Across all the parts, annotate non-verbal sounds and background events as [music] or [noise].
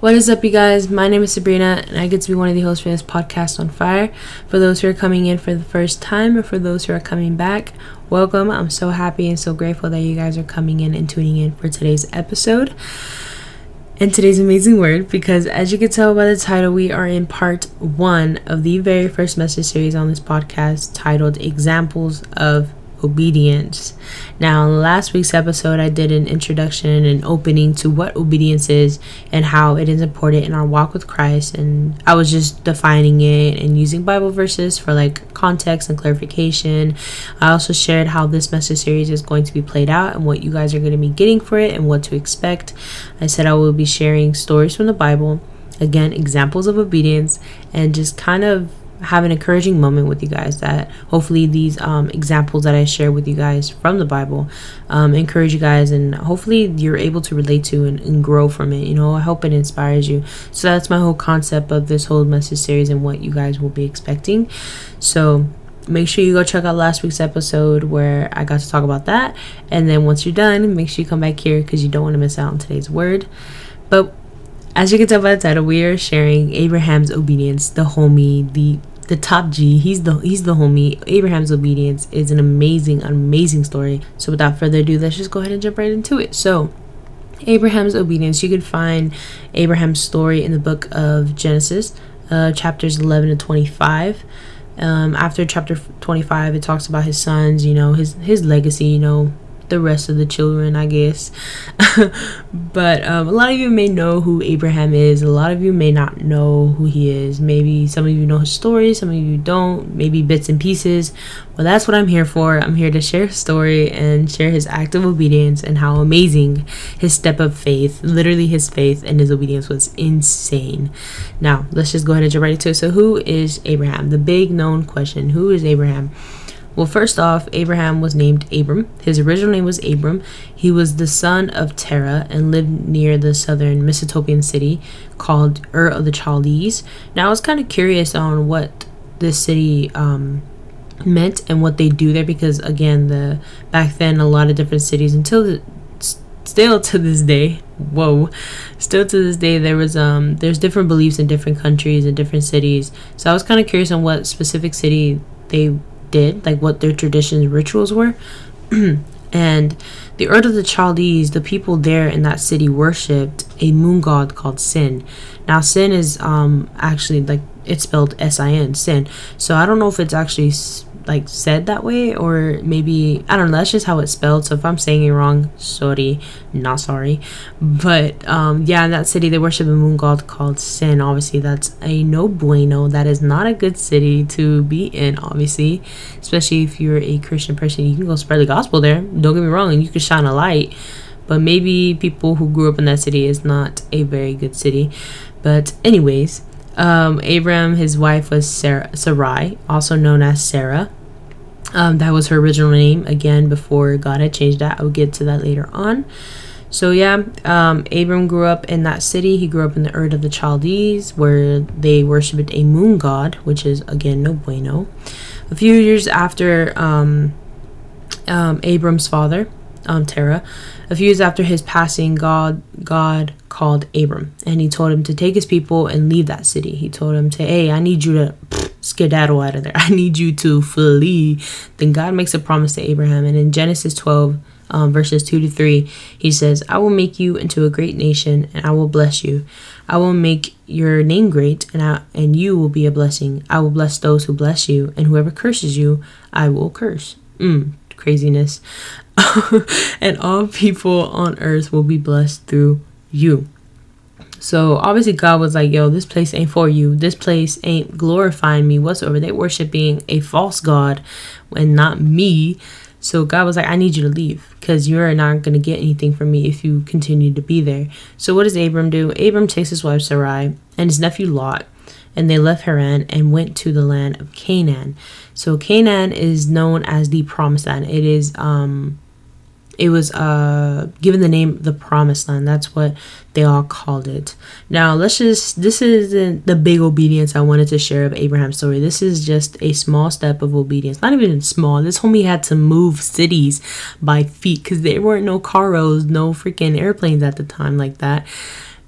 What is up, you guys? My name is Sabrina, and I get to be one of the hosts for this podcast on fire. For those who are coming in for the first time, and for those who are coming back, welcome. I'm so happy and so grateful that you guys are coming in and tuning in for today's episode and today's amazing word because, as you can tell by the title, we are in part one of the very first message series on this podcast titled Examples of obedience. Now, in last week's episode, I did an introduction and an opening to what obedience is and how it is important in our walk with Christ. And I was just defining it and using Bible verses for like context and clarification. I also shared how this message series is going to be played out and what you guys are going to be getting for it and what to expect. I said I will be sharing stories from the Bible, again, examples of obedience, and just kind of have an encouraging moment with you guys that hopefully these um, examples that I share with you guys from the Bible um, encourage you guys and hopefully you're able to relate to and, and, grow from it. You know, I hope it inspires you. So that's my whole concept of this whole message series and what you guys will be expecting. So make sure you go check out last week's episode where I got to talk about that. And then once you're done, make sure you come back here because you don't want to miss out on today's word. But as you can tell by the title, we are sharing Abraham's obedience, the homie, the the top G. He's the he's the homie. Abraham's obedience is an amazing, amazing story. So without further ado, let's just go ahead and jump right into it. So Abraham's obedience. You can find Abraham's story in the book of Genesis, uh, chapters 11 to 25. Um, after chapter 25, it talks about his sons, you know, his his legacy, you know, the rest of the children, I guess. [laughs] but um, a lot of you may know who Abraham is. A lot of you may not know who he is. Maybe some of you know his story, some of you don't, maybe bits and pieces. Well, that's what I'm here for. I'm here to share his story and share his act of obedience and how amazing his step of faith, literally his faith and his obedience was insane. Now, let's just go ahead and jump right into it. So, who is Abraham? The big known question Who is Abraham? Well, first off, Abraham was named Abram. His original name was Abram. He was the son of Terah and lived near the southern Mesopotamian city called Ur of the Chaldees. Now, I was kind of curious on what this city um, meant and what they do there because, again, the back then a lot of different cities until the, still to this day whoa still to this day there was um there's different beliefs in different countries and different cities so i was kind of curious on what specific city they did, like what their traditions, rituals were. [clears throat] and the Ur of the Chaldees, the people there in that city worshipped a moon god called Sin. Now, Sin is um actually like it's spelled S I N, Sin. So I don't know if it's actually like said that way or maybe I don't know that's just how it's spelled. So if I'm saying it wrong sorry not sorry. But um yeah in that city they worship a moon god called Sin. Obviously that's a no bueno. That is not a good city to be in obviously. Especially if you're a Christian person you can go spread the gospel there. Don't get me wrong you can shine a light. But maybe people who grew up in that city is not a very good city. But anyways um, Abram, his wife was Sarah, Sarai, also known as Sarah. Um, that was her original name again before God had changed that. I'll get to that later on. So yeah, um, Abram grew up in that city. He grew up in the Ur of the Chaldees, where they worshipped a moon god, which is again no bueno. A few years after um, um, Abram's father, um, Terah, a few years after his passing, God God called Abram and he told him to take his people and leave that city. He told him to, hey, I need you to skedaddle out of there. [laughs] I need you to flee. Then God makes a promise to Abraham. And in Genesis 12, um, verses 2 to 3, he says, I will make you into a great nation and I will bless you. I will make your name great and, I, and you will be a blessing. I will bless those who bless you, and whoever curses you, I will curse. Mm, craziness. [laughs] and all people on earth will be blessed through you. So obviously God was like, yo, this place ain't for you. This place ain't glorifying me whatsoever. They worshiping a false God and not me. So God was like, I need you to leave because you're not going to get anything from me if you continue to be there. So what does Abram do? Abram takes his wife Sarai and his nephew Lot and they left Haran and went to the land of Canaan. So Canaan is known as the promised land. It is um it was uh, given the name the promised land. That's what they all called it. Now let's just this isn't the big obedience i wanted to share of abraham's story. This is just a small step of obedience. Not even small. This homie had to move cities by feet because there weren't no car roads no freaking airplanes at the time like that.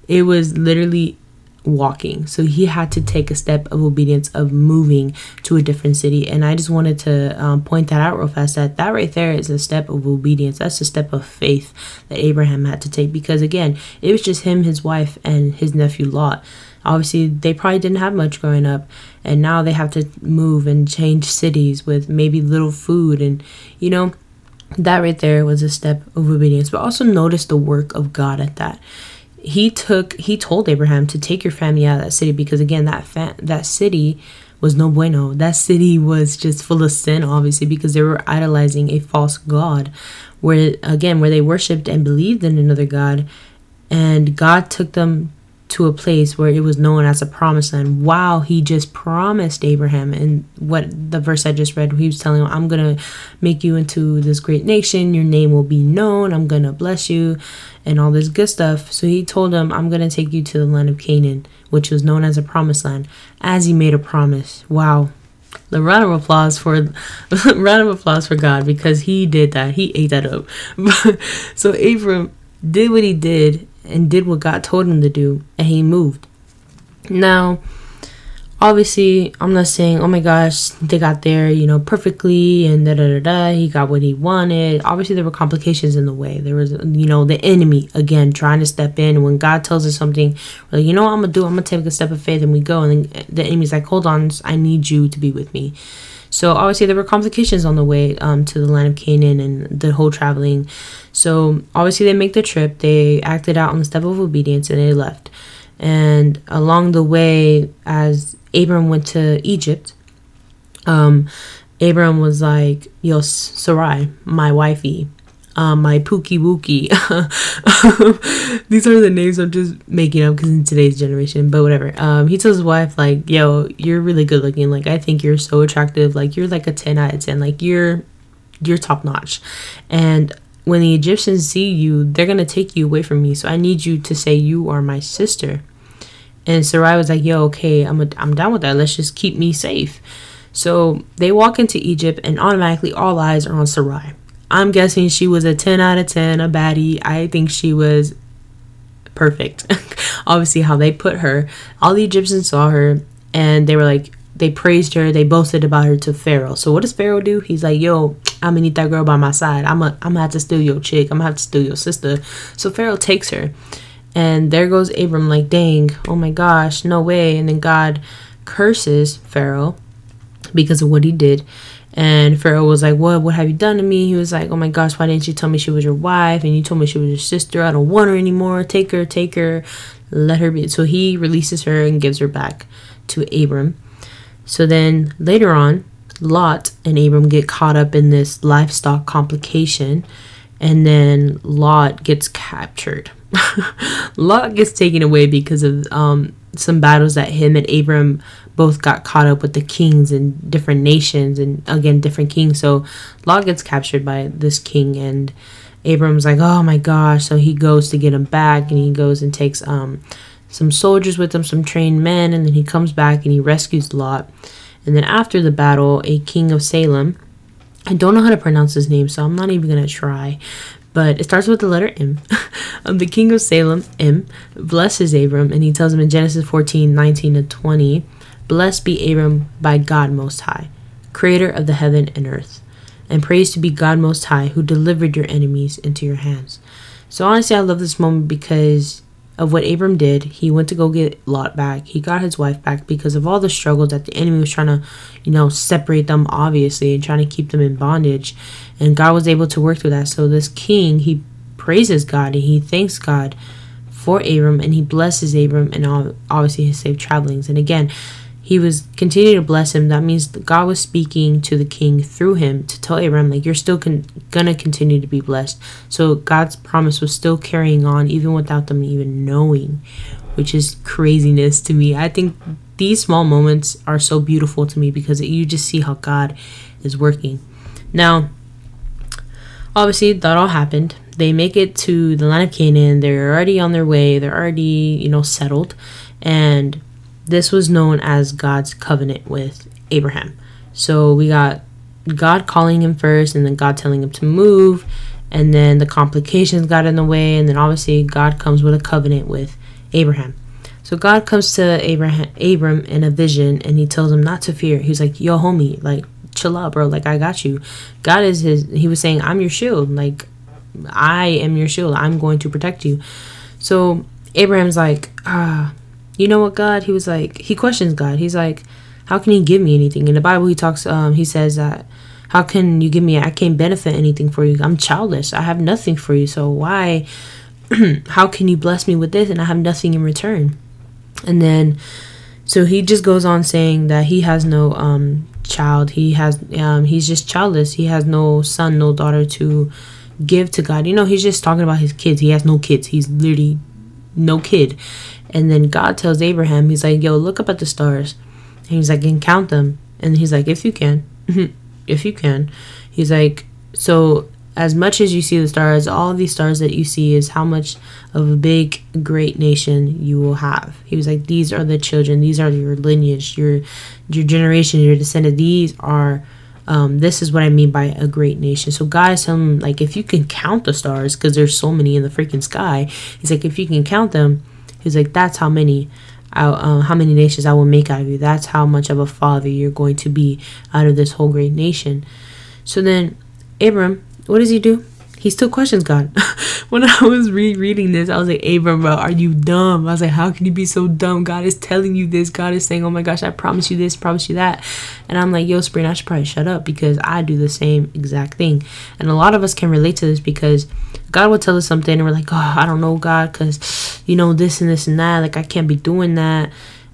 It was literally walking. So he had to take a step of obedience of moving to a different city. And I just wanted to um, point that out real fast that that right there is a step of obedience. That's a step of faith that Abraham had to take because, again, it was just him, his wife, and his nephew Lot. Obviously, they probably didn't have much growing up, and now they have to move and change cities with maybe little food. And, you know, that right there was a step of obedience. But also notice the work of God at that he took he told Abraham to take your family out of that city because again that fa- that city was no bueno. That city was just full of sin obviously because they were idolizing a false god where again where they worshiped and believed in another god and God took them to a place where it was known as a promised land. Wow, he just promised Abraham. And what the verse I just read, he was telling him, I'm going to make you into this great nation. Your name will be known. I'm going to bless you and all this good stuff. So he told him, I'm going to take you to the land of Canaan, which was known as a promised land, as he made a promise. Wow. The round of applause for [laughs] round of applause for God because he did that. He ate that up. [laughs] so Abram did what he did and did what God told him to do, and he moved. Now, obviously, I'm not saying, oh my gosh, they got there, you know, perfectly and da da da da. He got what he wanted. Obviously, there were complications in the way. There was, you know, the enemy again trying to step in. When God tells us something, like, you know what I'm gonna do? I'm gonna take a step of faith, and we go. And then the enemy's like, hold on, I need you to be with me. So obviously there were complications on the way um, to the land of Canaan and the whole traveling. So obviously they make the trip. They acted out on the step of obedience and they left. And along the way, as Abram went to Egypt, um, Abram was like, "Yo, Sarai, my wifey, um, my Pookie Wookie. [laughs] These are the names I'm just making up because in today's generation, but whatever. Um, he tells his wife like, "Yo, you're really good looking. Like, I think you're so attractive. Like, you're like a ten out of ten. Like, you're you're top notch." And when the Egyptians see you, they're gonna take you away from me. So I need you to say you are my sister. And Sarai was like, "Yo, okay, I'm a, I'm down with that. Let's just keep me safe." So they walk into Egypt, and automatically all eyes are on Sarai I'm guessing she was a 10 out of 10, a baddie. I think she was perfect. [laughs] Obviously, how they put her. All the Egyptians saw her and they were like, they praised her, they boasted about her to Pharaoh. So what does Pharaoh do? He's like, yo, I'm gonna need that girl by my side. I'm gonna, I'm gonna have to steal your chick. I'm gonna have to steal your sister. So Pharaoh takes her. And there goes Abram, like, dang, oh my gosh, no way. And then God curses Pharaoh because of what he did. And Pharaoh was like, What? What have you done to me? He was like, Oh my gosh, why didn't you tell me she was your wife? And you told me she was your sister. I don't want her anymore. Take her, take her, let her be. So he releases her and gives her back to Abram. So then later on, Lot and Abram get caught up in this livestock complication. And then Lot gets captured. [laughs] Lot gets taken away because of um, some battles that him and Abram both got caught up with the kings and different nations and again different kings. So Lot gets captured by this king and Abram's like, oh my gosh. So he goes to get him back and he goes and takes um some soldiers with him, some trained men, and then he comes back and he rescues Lot. And then after the battle, a king of Salem, I don't know how to pronounce his name, so I'm not even gonna try but it starts with the letter M. [laughs] the king of Salem, M, blesses Abram, and he tells him in Genesis 14 19 to 20, Blessed be Abram by God Most High, creator of the heaven and earth, and praise to be God Most High, who delivered your enemies into your hands. So honestly, I love this moment because of what Abram did. He went to go get Lot back. He got his wife back because of all the struggles that the enemy was trying to, you know, separate them, obviously, and trying to keep them in bondage. And God was able to work through that. So this king, he praises God and he thanks God for Abram and he blesses Abram and obviously his safe travelings. And again, he was continuing to bless him. That means God was speaking to the king through him to tell Abraham, like, you're still con- gonna continue to be blessed. So God's promise was still carrying on, even without them even knowing, which is craziness to me. I think these small moments are so beautiful to me because you just see how God is working. Now, obviously, that all happened. They make it to the land of Canaan. They're already on their way. They're already, you know, settled. And this was known as God's covenant with Abraham. So we got God calling him first, and then God telling him to move, and then the complications got in the way, and then obviously God comes with a covenant with Abraham. So God comes to Abraham, Abram in a vision, and he tells him not to fear. He's like, "Yo, homie, like, chill out, bro. Like, I got you. God is his. He was saying, I'm your shield. Like, I am your shield. I'm going to protect you." So Abraham's like, ah, you know what, God? He was like, he questions God. He's like, how can he give me anything? In the Bible, he talks, um, he says that, how can you give me? I can't benefit anything for you. I'm childless. I have nothing for you. So why? [clears throat] how can you bless me with this and I have nothing in return? And then, so he just goes on saying that he has no um child. He has um he's just childless. He has no son, no daughter to give to God. You know, he's just talking about his kids. He has no kids. He's literally no kid. And then God tells Abraham, he's like, yo, look up at the stars. And he's like, and count them. And he's like, if you can, [laughs] if you can. He's like, so as much as you see the stars, all these stars that you see is how much of a big, great nation you will have. He was like, these are the children, these are your lineage, your your generation, your descendant. These are um, this is what I mean by a great nation. So God is telling him, like, if you can count the stars, because there's so many in the freaking sky, he's like, if you can count them, he's like, that's how many, uh, how many nations I will make out of you. That's how much of a father you're going to be out of this whole great nation. So then, Abram, what does he do? He still questions God. [laughs] when I was rereading this, I was like, Abram, bro, are you dumb? I was like, how can you be so dumb? God is telling you this. God is saying, oh my gosh, I promise you this, promise you that. And I'm like, yo, Sabrina, I should probably shut up because I do the same exact thing. And a lot of us can relate to this because God will tell us something and we're like, oh, I don't know, God, because, you know, this and this and that. Like, I can't be doing that.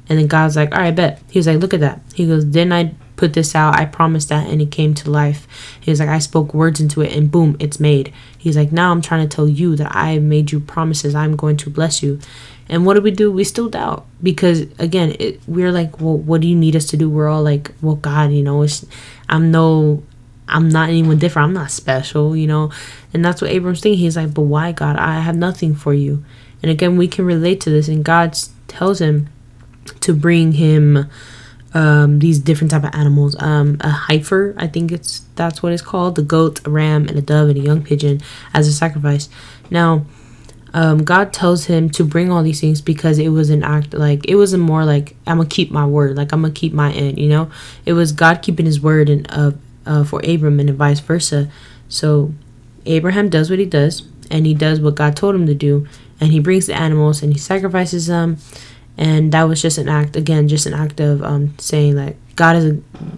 And then God's like, all right, bet. He was like, look at that. He goes, didn't I put this out. I promised that and it came to life. He was like, I spoke words into it and boom, it's made. He's like, now I'm trying to tell you that I made you promises. I'm going to bless you. And what do we do? We still doubt because again, it, we're like, well, what do you need us to do? We're all like, well, God, you know, it's, I'm no, I'm not anyone different. I'm not special, you know. And that's what Abram's thinking. He's like, but why, God? I have nothing for you. And again, we can relate to this. And God tells him to bring him um, these different type of animals. Um, a heifer, I think it's that's what it's called. The goat, a ram, and a dove, and a young pigeon as a sacrifice. Now, um, God tells him to bring all these things because it was an act like it was a more like I'm gonna keep my word, like I'm gonna keep my end. You know, it was God keeping His word and uh, uh, for Abram and vice versa. So Abraham does what he does, and he does what God told him to do, and he brings the animals and he sacrifices them and that was just an act again just an act of um, saying that god is a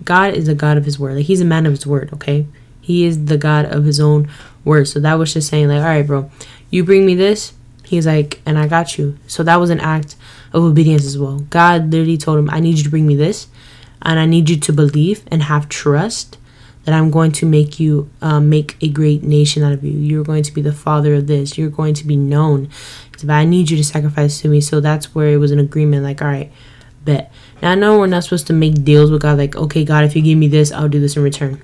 god is a god of his word. Like he's a man of his word okay? He is the god of his own word. So that was just saying like all right bro you bring me this he's like and i got you. So that was an act of obedience as well. God literally told him i need you to bring me this and i need you to believe and have trust that i'm going to make you um, make a great nation out of you you're going to be the father of this you're going to be known but I need you to sacrifice to me. So that's where it was an agreement. Like, all right, bet. Now I know we're not supposed to make deals with God. Like, okay, God, if you give me this, I'll do this in return.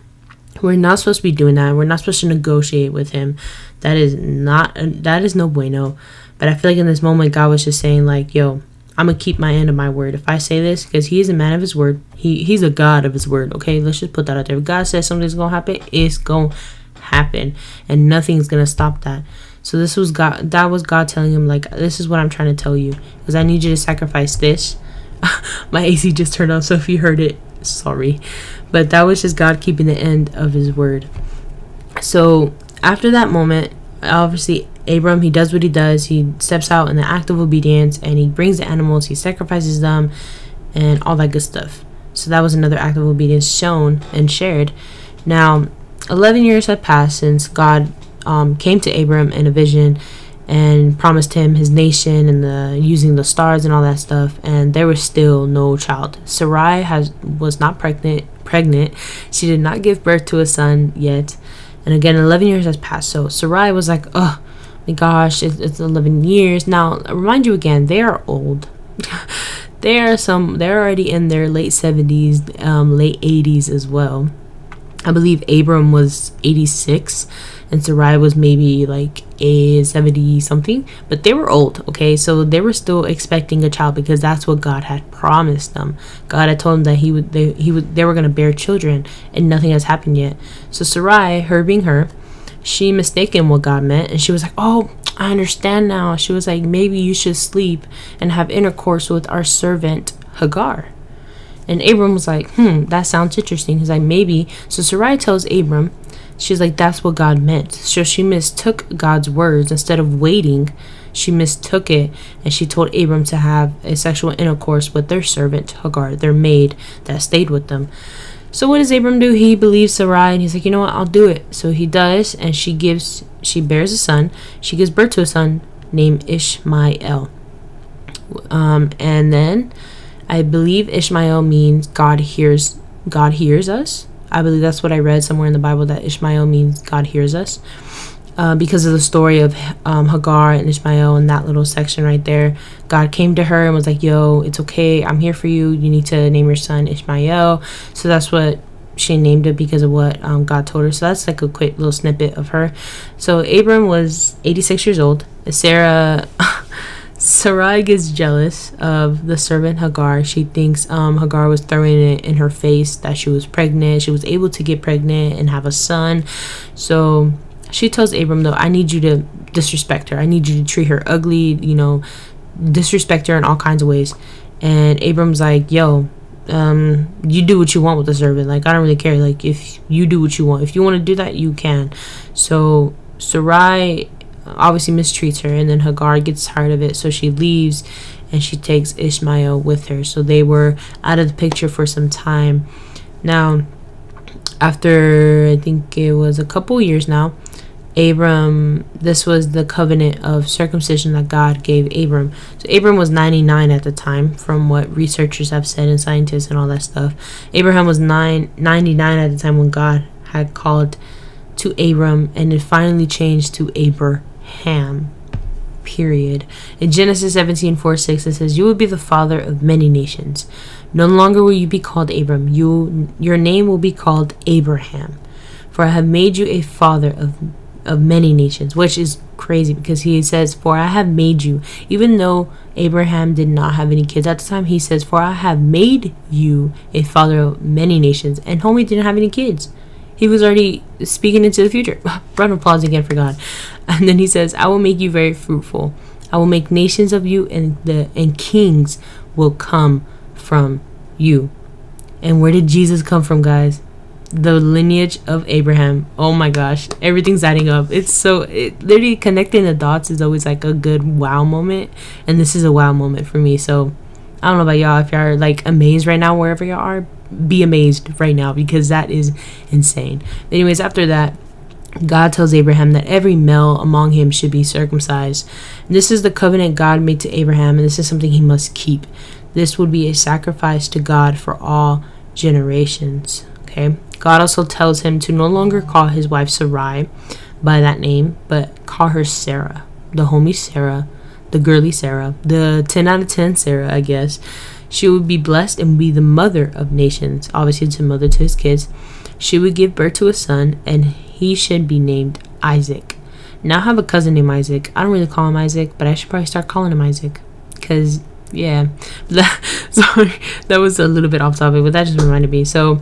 We're not supposed to be doing that. We're not supposed to negotiate with Him. That is not. That is no bueno. But I feel like in this moment, God was just saying, like, yo, I'm gonna keep my end of my word. If I say this, because He is a man of His word. He He's a God of His word. Okay, let's just put that out there. If God says something's gonna happen, it's gonna happen, and nothing's gonna stop that. So this was God that was God telling him like this is what I'm trying to tell you because I need you to sacrifice this. [laughs] My AC just turned on so if you heard it, sorry. But that was just God keeping the end of his word. So after that moment, obviously Abram he does what he does. He steps out in the act of obedience and he brings the animals, he sacrifices them and all that good stuff. So that was another act of obedience shown and shared. Now, 11 years had passed since God um, came to Abram in a vision and promised him his nation and the using the stars and all that stuff and there was still no child sarai has was not pregnant pregnant she did not give birth to a son yet and again 11 years has passed. So sarai was like oh my gosh it's, it's 11 years. Now I remind you again they are old. [laughs] They are some they're already in their late 70s um, late 80s as well i believe abram was 86 and Sarai was maybe like a 70 something, but they were old, okay? So they were still expecting a child because that's what God had promised them. God had told them that he would they he would they were going to bear children and nothing has happened yet. So Sarai, her being her, she mistaken what God meant and she was like, "Oh, I understand now. She was like, maybe you should sleep and have intercourse with our servant Hagar. And Abram was like, hmm, that sounds interesting. He's like, maybe. So Sarai tells Abram, she's like, that's what God meant. So she mistook God's words. Instead of waiting, she mistook it and she told Abram to have a sexual intercourse with their servant Hagar, their maid that stayed with them. So what does Abram do? He believes Sarai and he's like, you know what, I'll do it. So he does, and she gives, she bears a son. She gives birth to a son named Ishmael. Um, and then I believe Ishmael means God hears, God hears us. I believe that's what I read somewhere in the Bible that Ishmael means God hears us. Uh, because of the story of um, Hagar and Ishmael in that little section right there. God came to her and was like, Yo, it's okay. I'm here for you. You need to name your son Ishmael. So that's what she named it because of what um, God told her. So that's like a quick little snippet of her. So Abram was 86 years old. Sarah. [laughs] Sarai gets jealous of the servant Hagar. She thinks um, Hagar was throwing it in her face that she was pregnant. She was able to get pregnant and have a son. So she tells Abram, though, I need you to disrespect her. I need you to treat her ugly, you know, disrespect her in all kinds of ways. And Abram's like, yo, um, you do what you want with the servant. Like, I don't really care. Like, if you do what you want, if you want to do that, you can. So, Sarai obviously mistreats her, and then Hagar gets tired of it, so she leaves and she takes Ishmael with her. So, they were out of the picture for some time. Now, after I think it was a couple years now, Abram, this was the covenant of circumcision that God gave Abram. So Abram was 99 at the time, from what researchers have said and scientists and all that stuff. Abraham was nine, 99 at the time when God had called to Abram, and it finally changed to Abraham. Period. In Genesis 17 4 6, it says, You will be the father of many nations. No longer will you be called Abram. You, your name will be called Abraham. For I have made you a father of of many nations, which is crazy because he says, For I have made you. Even though Abraham did not have any kids at the time, he says, For I have made you a father of many nations. And homie didn't have any kids. He was already speaking into the future. [laughs] Round of applause again for God. And then he says, I will make you very fruitful. I will make nations of you, and the and kings will come from you. And where did Jesus come from, guys? the lineage of Abraham. Oh my gosh, everything's adding up. It's so it, literally connecting the dots is always like a good wow moment, and this is a wow moment for me. So I don't know about y'all if y'all are like amazed right now wherever y'all are. Be amazed right now because that is insane. Anyways, after that. God tells Abraham that every male among him should be circumcised. And this is the covenant God made to Abraham, and this is something he must keep. This would be a sacrifice to God for all generations. Okay. God also tells him to no longer call his wife Sarai by that name, but call her Sarah, the homie Sarah, the girly Sarah, the 10 out of 10 Sarah, I guess. She would be blessed and be the mother of nations. Obviously, it's a mother to his kids. She would give birth to a son, and he should be named Isaac. Now I have a cousin named Isaac. I don't really call him Isaac, but I should probably start calling him Isaac. Because, yeah. [laughs] That, sorry, that was a little bit off topic, but that just reminded me. So,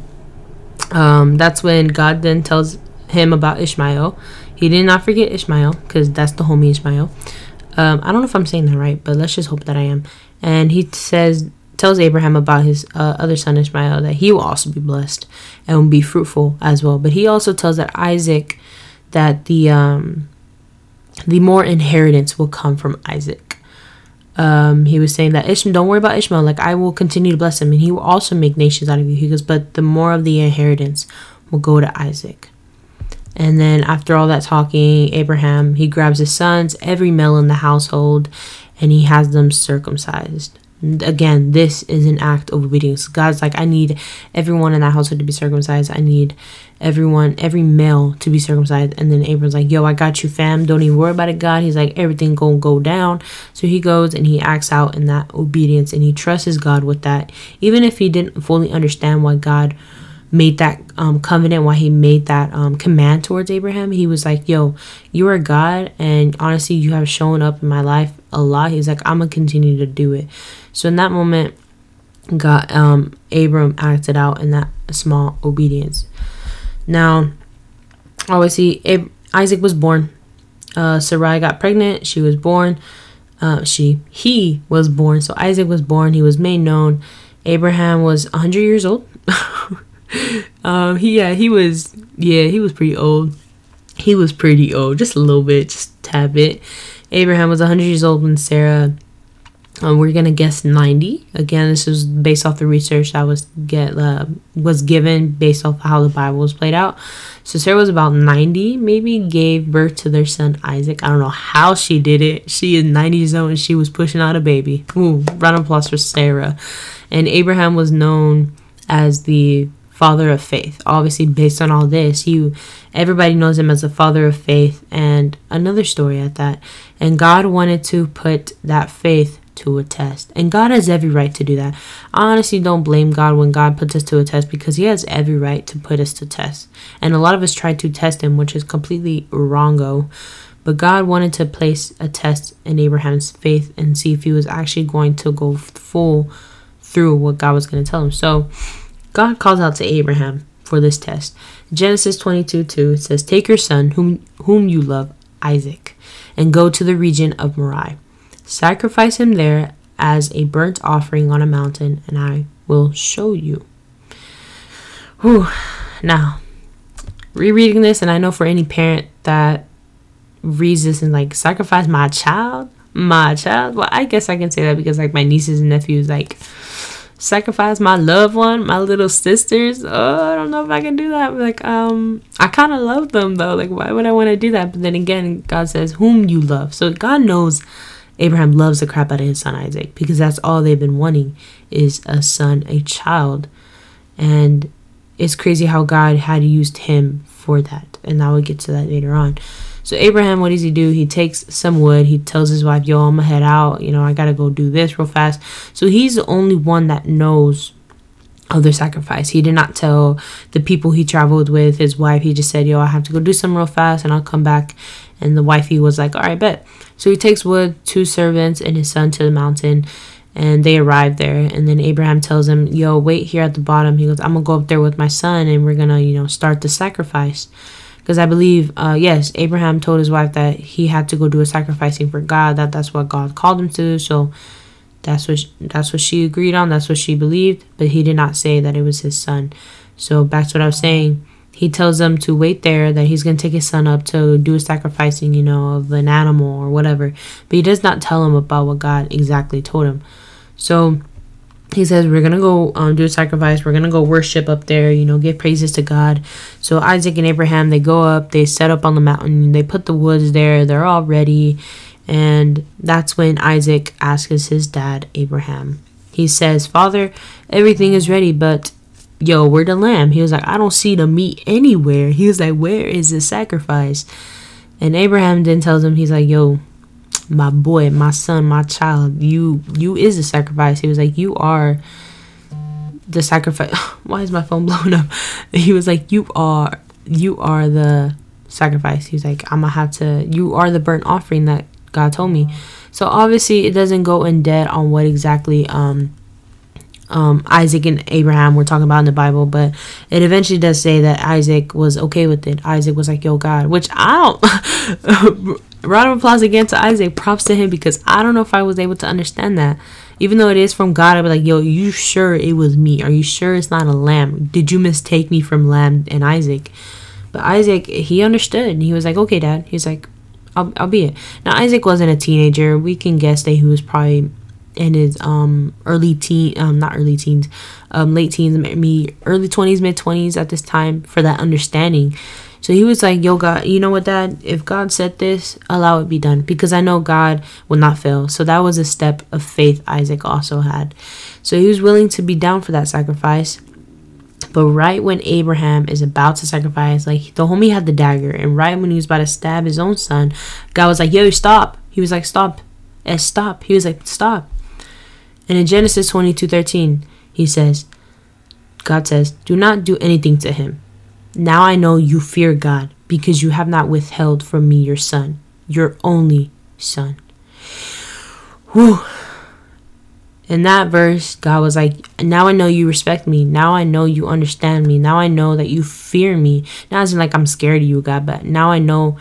um, that's when God then tells him about Ishmael. He did not forget Ishmael because that's the homie Ishmael. Um, I don't know if I'm saying that right, but let's just hope that I am. And he says, tells Abraham about his uh, other son Ishmael that he will also be blessed and be fruitful as well. But he also tells that Isaac that the um, the more inheritance will come from Isaac um, he was saying that Ishmael, don't worry about Ishmael. Like I will continue to bless him, and he will also make nations out of you. He goes, but the more of the inheritance will go to Isaac. And then after all that talking, Abraham he grabs his sons, every male in the household, and he has them circumcised again, this is an act of obedience. God's like, I need everyone in that household to be circumcised. I need everyone, every male to be circumcised. And then Abram's like, Yo, I got you, fam. Don't even worry about it, God. He's like, everything gonna go down. So he goes and he acts out in that obedience and he trusts God with that. Even if he didn't fully understand why God made that um, covenant, why he made that um, command towards Abraham, he was like, Yo, you are God, and honestly, you have shown up in my life a lot. He's like, I'm gonna continue to do it. So in that moment, God, um, Abram acted out in that small obedience. Now, obviously, Ab- Isaac was born. uh, Sarai got pregnant. She was born. Uh, she he was born. So Isaac was born. He was made known. Abraham was 100 years old. [laughs] um, he yeah he was yeah he was pretty old. He was pretty old, just a little bit, just tad bit. Abraham was 100 years old when Sarah um, we're gonna guess 90. Again, this is based off the research that was get uh, was given based off how the Bible was played out. So Sarah was about 90, maybe gave birth to their son Isaac. I don't know how she did it. She is 90 years old and she was pushing out a baby. Ooh, round of applause for Sarah. And Abraham was known as the father of faith. Obviously, based on all this, you everybody knows him as the father of faith. And another story at that. And God wanted to put that faith to a test. And God has every right to do that. I honestly don't blame God when God puts us to a test because He has every right to put us to test. And a lot of us try to test Him, which is completely wrongo. But God wanted to place a test in Abraham's faith and see if he was actually going to go full through what God was going to tell him. So God calls out to Abraham for this test. Genesis 22 2 says, Take your son, whom, whom you love, Isaac, and go to the region of Moriah Sacrifice him there as a burnt offering on a mountain, and I will show you. Whew. Now, rereading this, and I know for any parent that reads this and like sacrifice my child, my child. Well, I guess I can say that because like my nieces and nephews like sacrifice my loved one, my little sisters. Oh, I don't know if I can do that. Like, um, I kind of love them though. Like, why would I want to do that? But then again, God says, "Whom you love." So God knows Abraham loves the crap out of his son Isaac because that's all they've been wanting is a son, a child. And it's crazy how God had used him for that. And I will get to that later on. So Abraham, what does he do? He takes some wood. He tells his wife, "Yo, I'm gonna head out. You know, I gotta go do this real fast." So he's the only one that knows of their sacrifice. He did not tell the people he traveled with, his wife. He just said, "Yo, I have to go do some real fast, and I'll come back." And the wifey was like, "All right, bet." So he takes wood, two servants, and his son to the mountain, and they arrive there. And then Abraham tells him, Yo, wait here at the bottom. He goes, I'm to go up there with my son, and we're to, you know, start the sacrifice. Because I believe, uh, yes, Abraham told his wife that he had to go do a sacrificing for God, that that's what God called him to. So that's what, that's what she agreed on, that's what she believed, but he did not say that it was his son. So back to what I was saying he tells them to wait there that he's going to take his son up to do a sacrificing you know of an animal or whatever but he does not tell him about what god exactly told him so he says we're gonna go um, do a sacrifice we're gonna go worship up there you know give praises to god so isaac and abraham they go up they set up on the mountain they put the woods there they're all ready and that's when isaac asks his dad abraham he says father everything is ready but yo, where the lamb? He was like, I don't see the meat anywhere. [laughs] He was like, where is the sacrifice? And Abraham then tells him, he's like, yo, my boy, my son, my child, you you is a sacrifice. He was like, you are the sacrifice. [laughs] Why is my phone [laughs] blowing up? He was like, you are you are the sacrifice. He's like, I'm gonna have to. You are the burnt offering that God told me. So obviously, it doesn't go in debt on what exactly um um, Isaac and Abraham were talking about in the Bible, but it eventually does say that Isaac was okay with it. Isaac was like, "Yo, God," which I don't. [laughs] Round of applause again to Isaac. Props to him because I don't know if I was able to understand that. Even though it is from God, I'd be like, "Yo, you sure it was me? Are you sure it's not a lamb? Did you mistake me from lamb and Isaac?" But Isaac, he understood. He was like, "Okay, Dad." He's like, "I'll, I'll be it." Now Isaac wasn't a teenager. We can guess that he was probably in his um early teen um not early teens um late teens me early 20s mid 20s at this time for that understanding so he was like yo god you know what dad if god said this allow it be done because i know god will not fail so that was a step of faith isaac also had so he was willing to be down for that sacrifice but right when Abraham is about to sacrifice, like the homie had the dagger, and right when he was about to stab his own son, God was like, Yo, stop. He was like, Stop. And stop. He was like, Stop. And in Genesis 22 13, he says, God says, Do not do anything to him. Now I know you fear God because you have not withheld from me your son, your only son. Whew. In that verse, God was like, Now I know you respect me. Now I know you understand me. Now I know that you fear me. As in like I'm scared of you, God, but now I know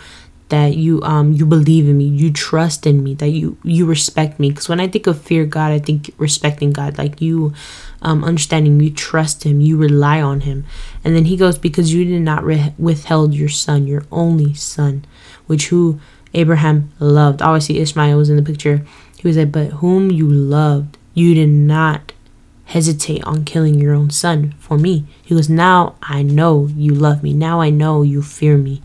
that you um you believe in me you trust in me that you you respect me because when i think of fear god i think respecting god like you um understanding you trust him you rely on him. And then he goes because you did not re- withheld your son your only son which who abraham loved. Obviously ishmael was in the picture. He was like but whom you loved you did not hesitate on killing your own son for me. He goes now i know you love me. Now i know you fear me.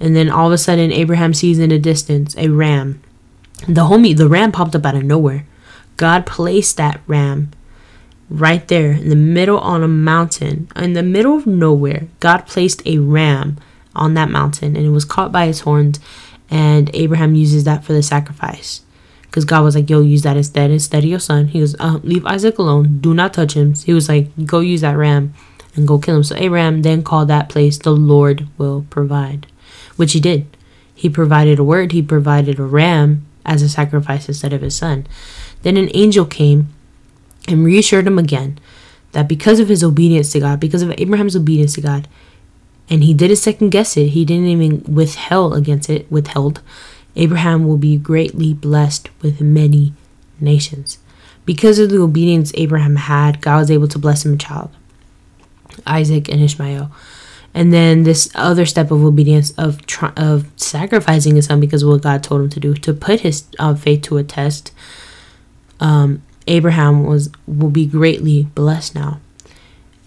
And then all of a sudden, Abraham sees in the distance a ram. The homie, the ram popped up out of nowhere. God placed that ram right there in the middle on a mountain, in the middle of nowhere. God placed a ram on that mountain and it was caught by its horns. And Abraham uses that for the sacrifice. Because God was like, yo, use that instead, instead of your son. He goes, uh, leave Isaac alone. Do not touch him. He was like, go use that ram and go kill him. So Abraham then called that place, the Lord will provide which he did. He provided a word, he provided a ram as a sacrifice instead of his son. Then an angel came and reassured him again that because of his obedience to God, because of Abraham's obedience to God, and he didn't second guess it, he didn't even withheld against it, withheld, Abraham will be greatly blessed with many nations. Because of the obedience Abraham had, God was able to bless him a child, Isaac and Ishmael and then this other step of obedience of of sacrificing his son because of what God told him to do to put his uh, faith to a test. Um, Abraham was will be greatly blessed now,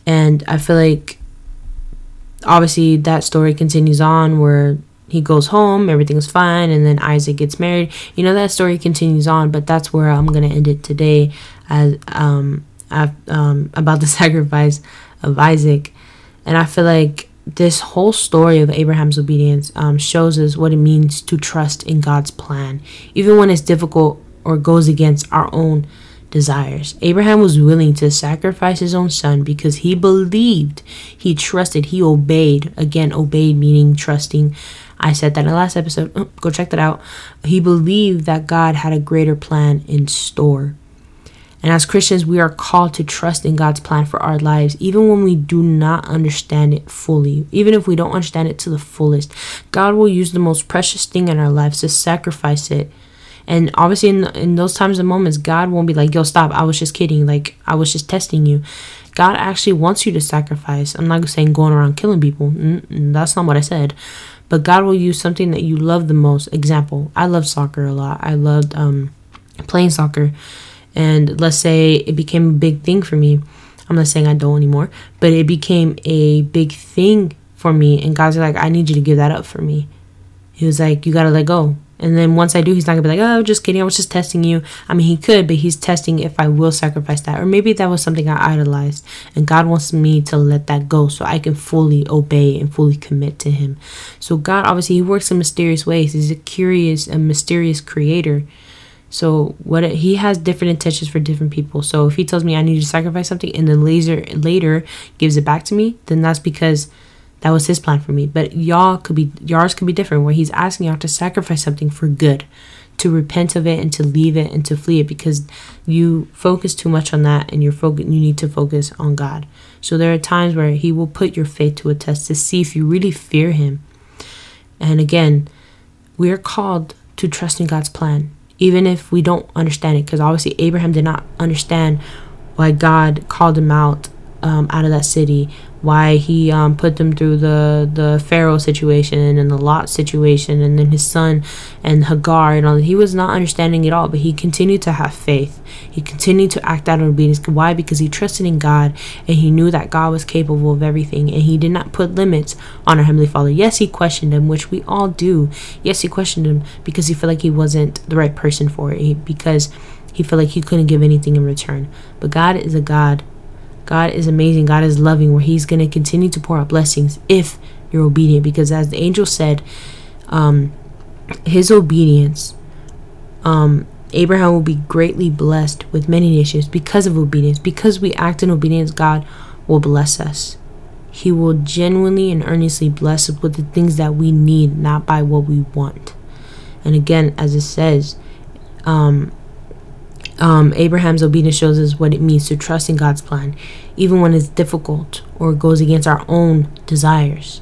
and I feel like obviously that story continues on where he goes home, everything's fine, and then Isaac gets married. You know that story continues on, but that's where I'm gonna end it today, as um, um about the [laughs] sacrifice of Isaac, and I feel like this whole story of Abraham's obedience um, shows us what it means to trust in God's plan, even when it's difficult or goes against our own desires. Abraham was willing to sacrifice his own son because he believed, he trusted, he obeyed. Again, obeyed meaning trusting. I said that in the last episode. Oh, go check that out. He believed that God had a greater plan in store. And as Christians, we are called to trust in God's plan for our lives, even when we do not understand it fully. Even if we don't understand it to the fullest, God will use the most precious thing in our lives to sacrifice it. And obviously, in, in those times and moments, God won't be like, yo, stop. I was just kidding. Like, I was just testing you. God actually wants you to sacrifice. I'm not saying going around killing people. Mm-mm, that's not what I said. But God will use something that you love the most. Example, I love soccer a lot. I loved um, playing soccer and let's say it became a big thing for me i'm not saying i don't anymore but it became a big thing for me and god's like i need you to give that up for me he was like you gotta let go and then once i do he's not gonna be like oh just kidding. I was just testing you. I mean he could but he's testing if i will sacrifice that. Or maybe that was something i idolized. And god wants me to let that go so i can fully obey and fully commit to him. So god obviously he works in mysterious ways. He's a curious and mysterious creator. So what he has different intentions for different people. So if he tells me I need to sacrifice something and then later later gives it back to me, then that's because that was his plan for me. But y'all could be yours could be different where he's asking y'all to sacrifice something for good, to repent of it and to leave it and to flee it because you focus too much on that and you're focus you need to focus on God. So there are times where he will put your faith to a test to see if you really fear him. And again, we are called to trust in God's plan even if we don't understand it because obviously abraham did not understand why god called him out um, out of that city why he um, put them through the the Pharaoh situation and the Lot situation and then his son and Hagar and all that. He was not understanding it all, but he continued to have faith. He continued to act out in obedience. Why? Because he trusted in God and he knew that God was capable of everything and he did not put limits on our Heavenly Father. Yes, he questioned him, which we all do. Yes, he questioned him because he felt like he wasn't the right person for it. He, because he felt like he couldn't give anything in return. But God is a God God is amazing. God is loving, where He's going to continue to pour out blessings if you're obedient. Because as the angel said, um, his obedience, um, Abraham will be greatly blessed with many nations because of obedience. Because we act in obedience, God will bless us. He will genuinely and earnestly bless us with the things that we need, not by what we want. And again, as it says, um, um, Abraham's obedience shows us what it means to trust in God's plan, even when it's difficult or goes against our own desires.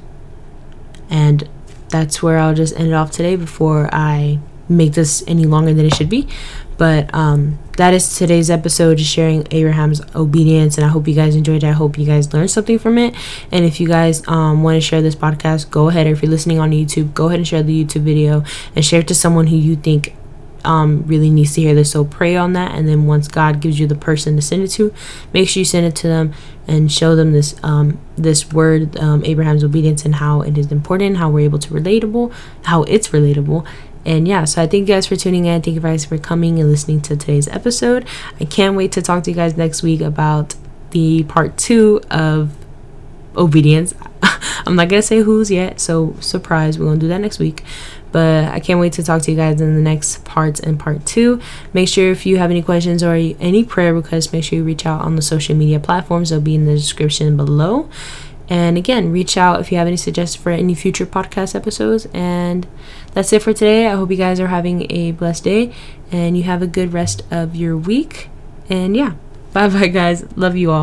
And that's where I'll just end it off today before I make this any longer than it should be. But um, that is today's episode, just sharing Abraham's obedience. And I hope you guys enjoyed it. I hope you guys learned something from it. And if you guys um, want to share this podcast, go ahead. Or if you're listening on YouTube, go ahead and share the YouTube video and share it to someone who you think um, really needs to hear this. So pray on that, and then once God gives you the person to send it to, make sure you send it to them and show them this um, this word, um, Abraham's obedience, and how it is important, how we're able to relatable, how it's relatable. And yeah, so I thank you guys for tuning in. Thank you guys for coming and listening to today's episode. I can't wait to talk to you guys next week about the part two of obedience. [laughs] I'm not gonna say who's yet, so surprise. We're gonna do that next week. But I can't wait to talk to you guys in the next parts and part two. Make sure if you have any questions or any prayer requests, make sure you reach out on the social media platforms. They'll be in the description below. And again, reach out if you have any suggestions for any future podcast episodes. And that's it for today. I hope you guys are having a blessed day and you have a good rest of your week. And yeah, [laughs] bye bye, guys. Love you all.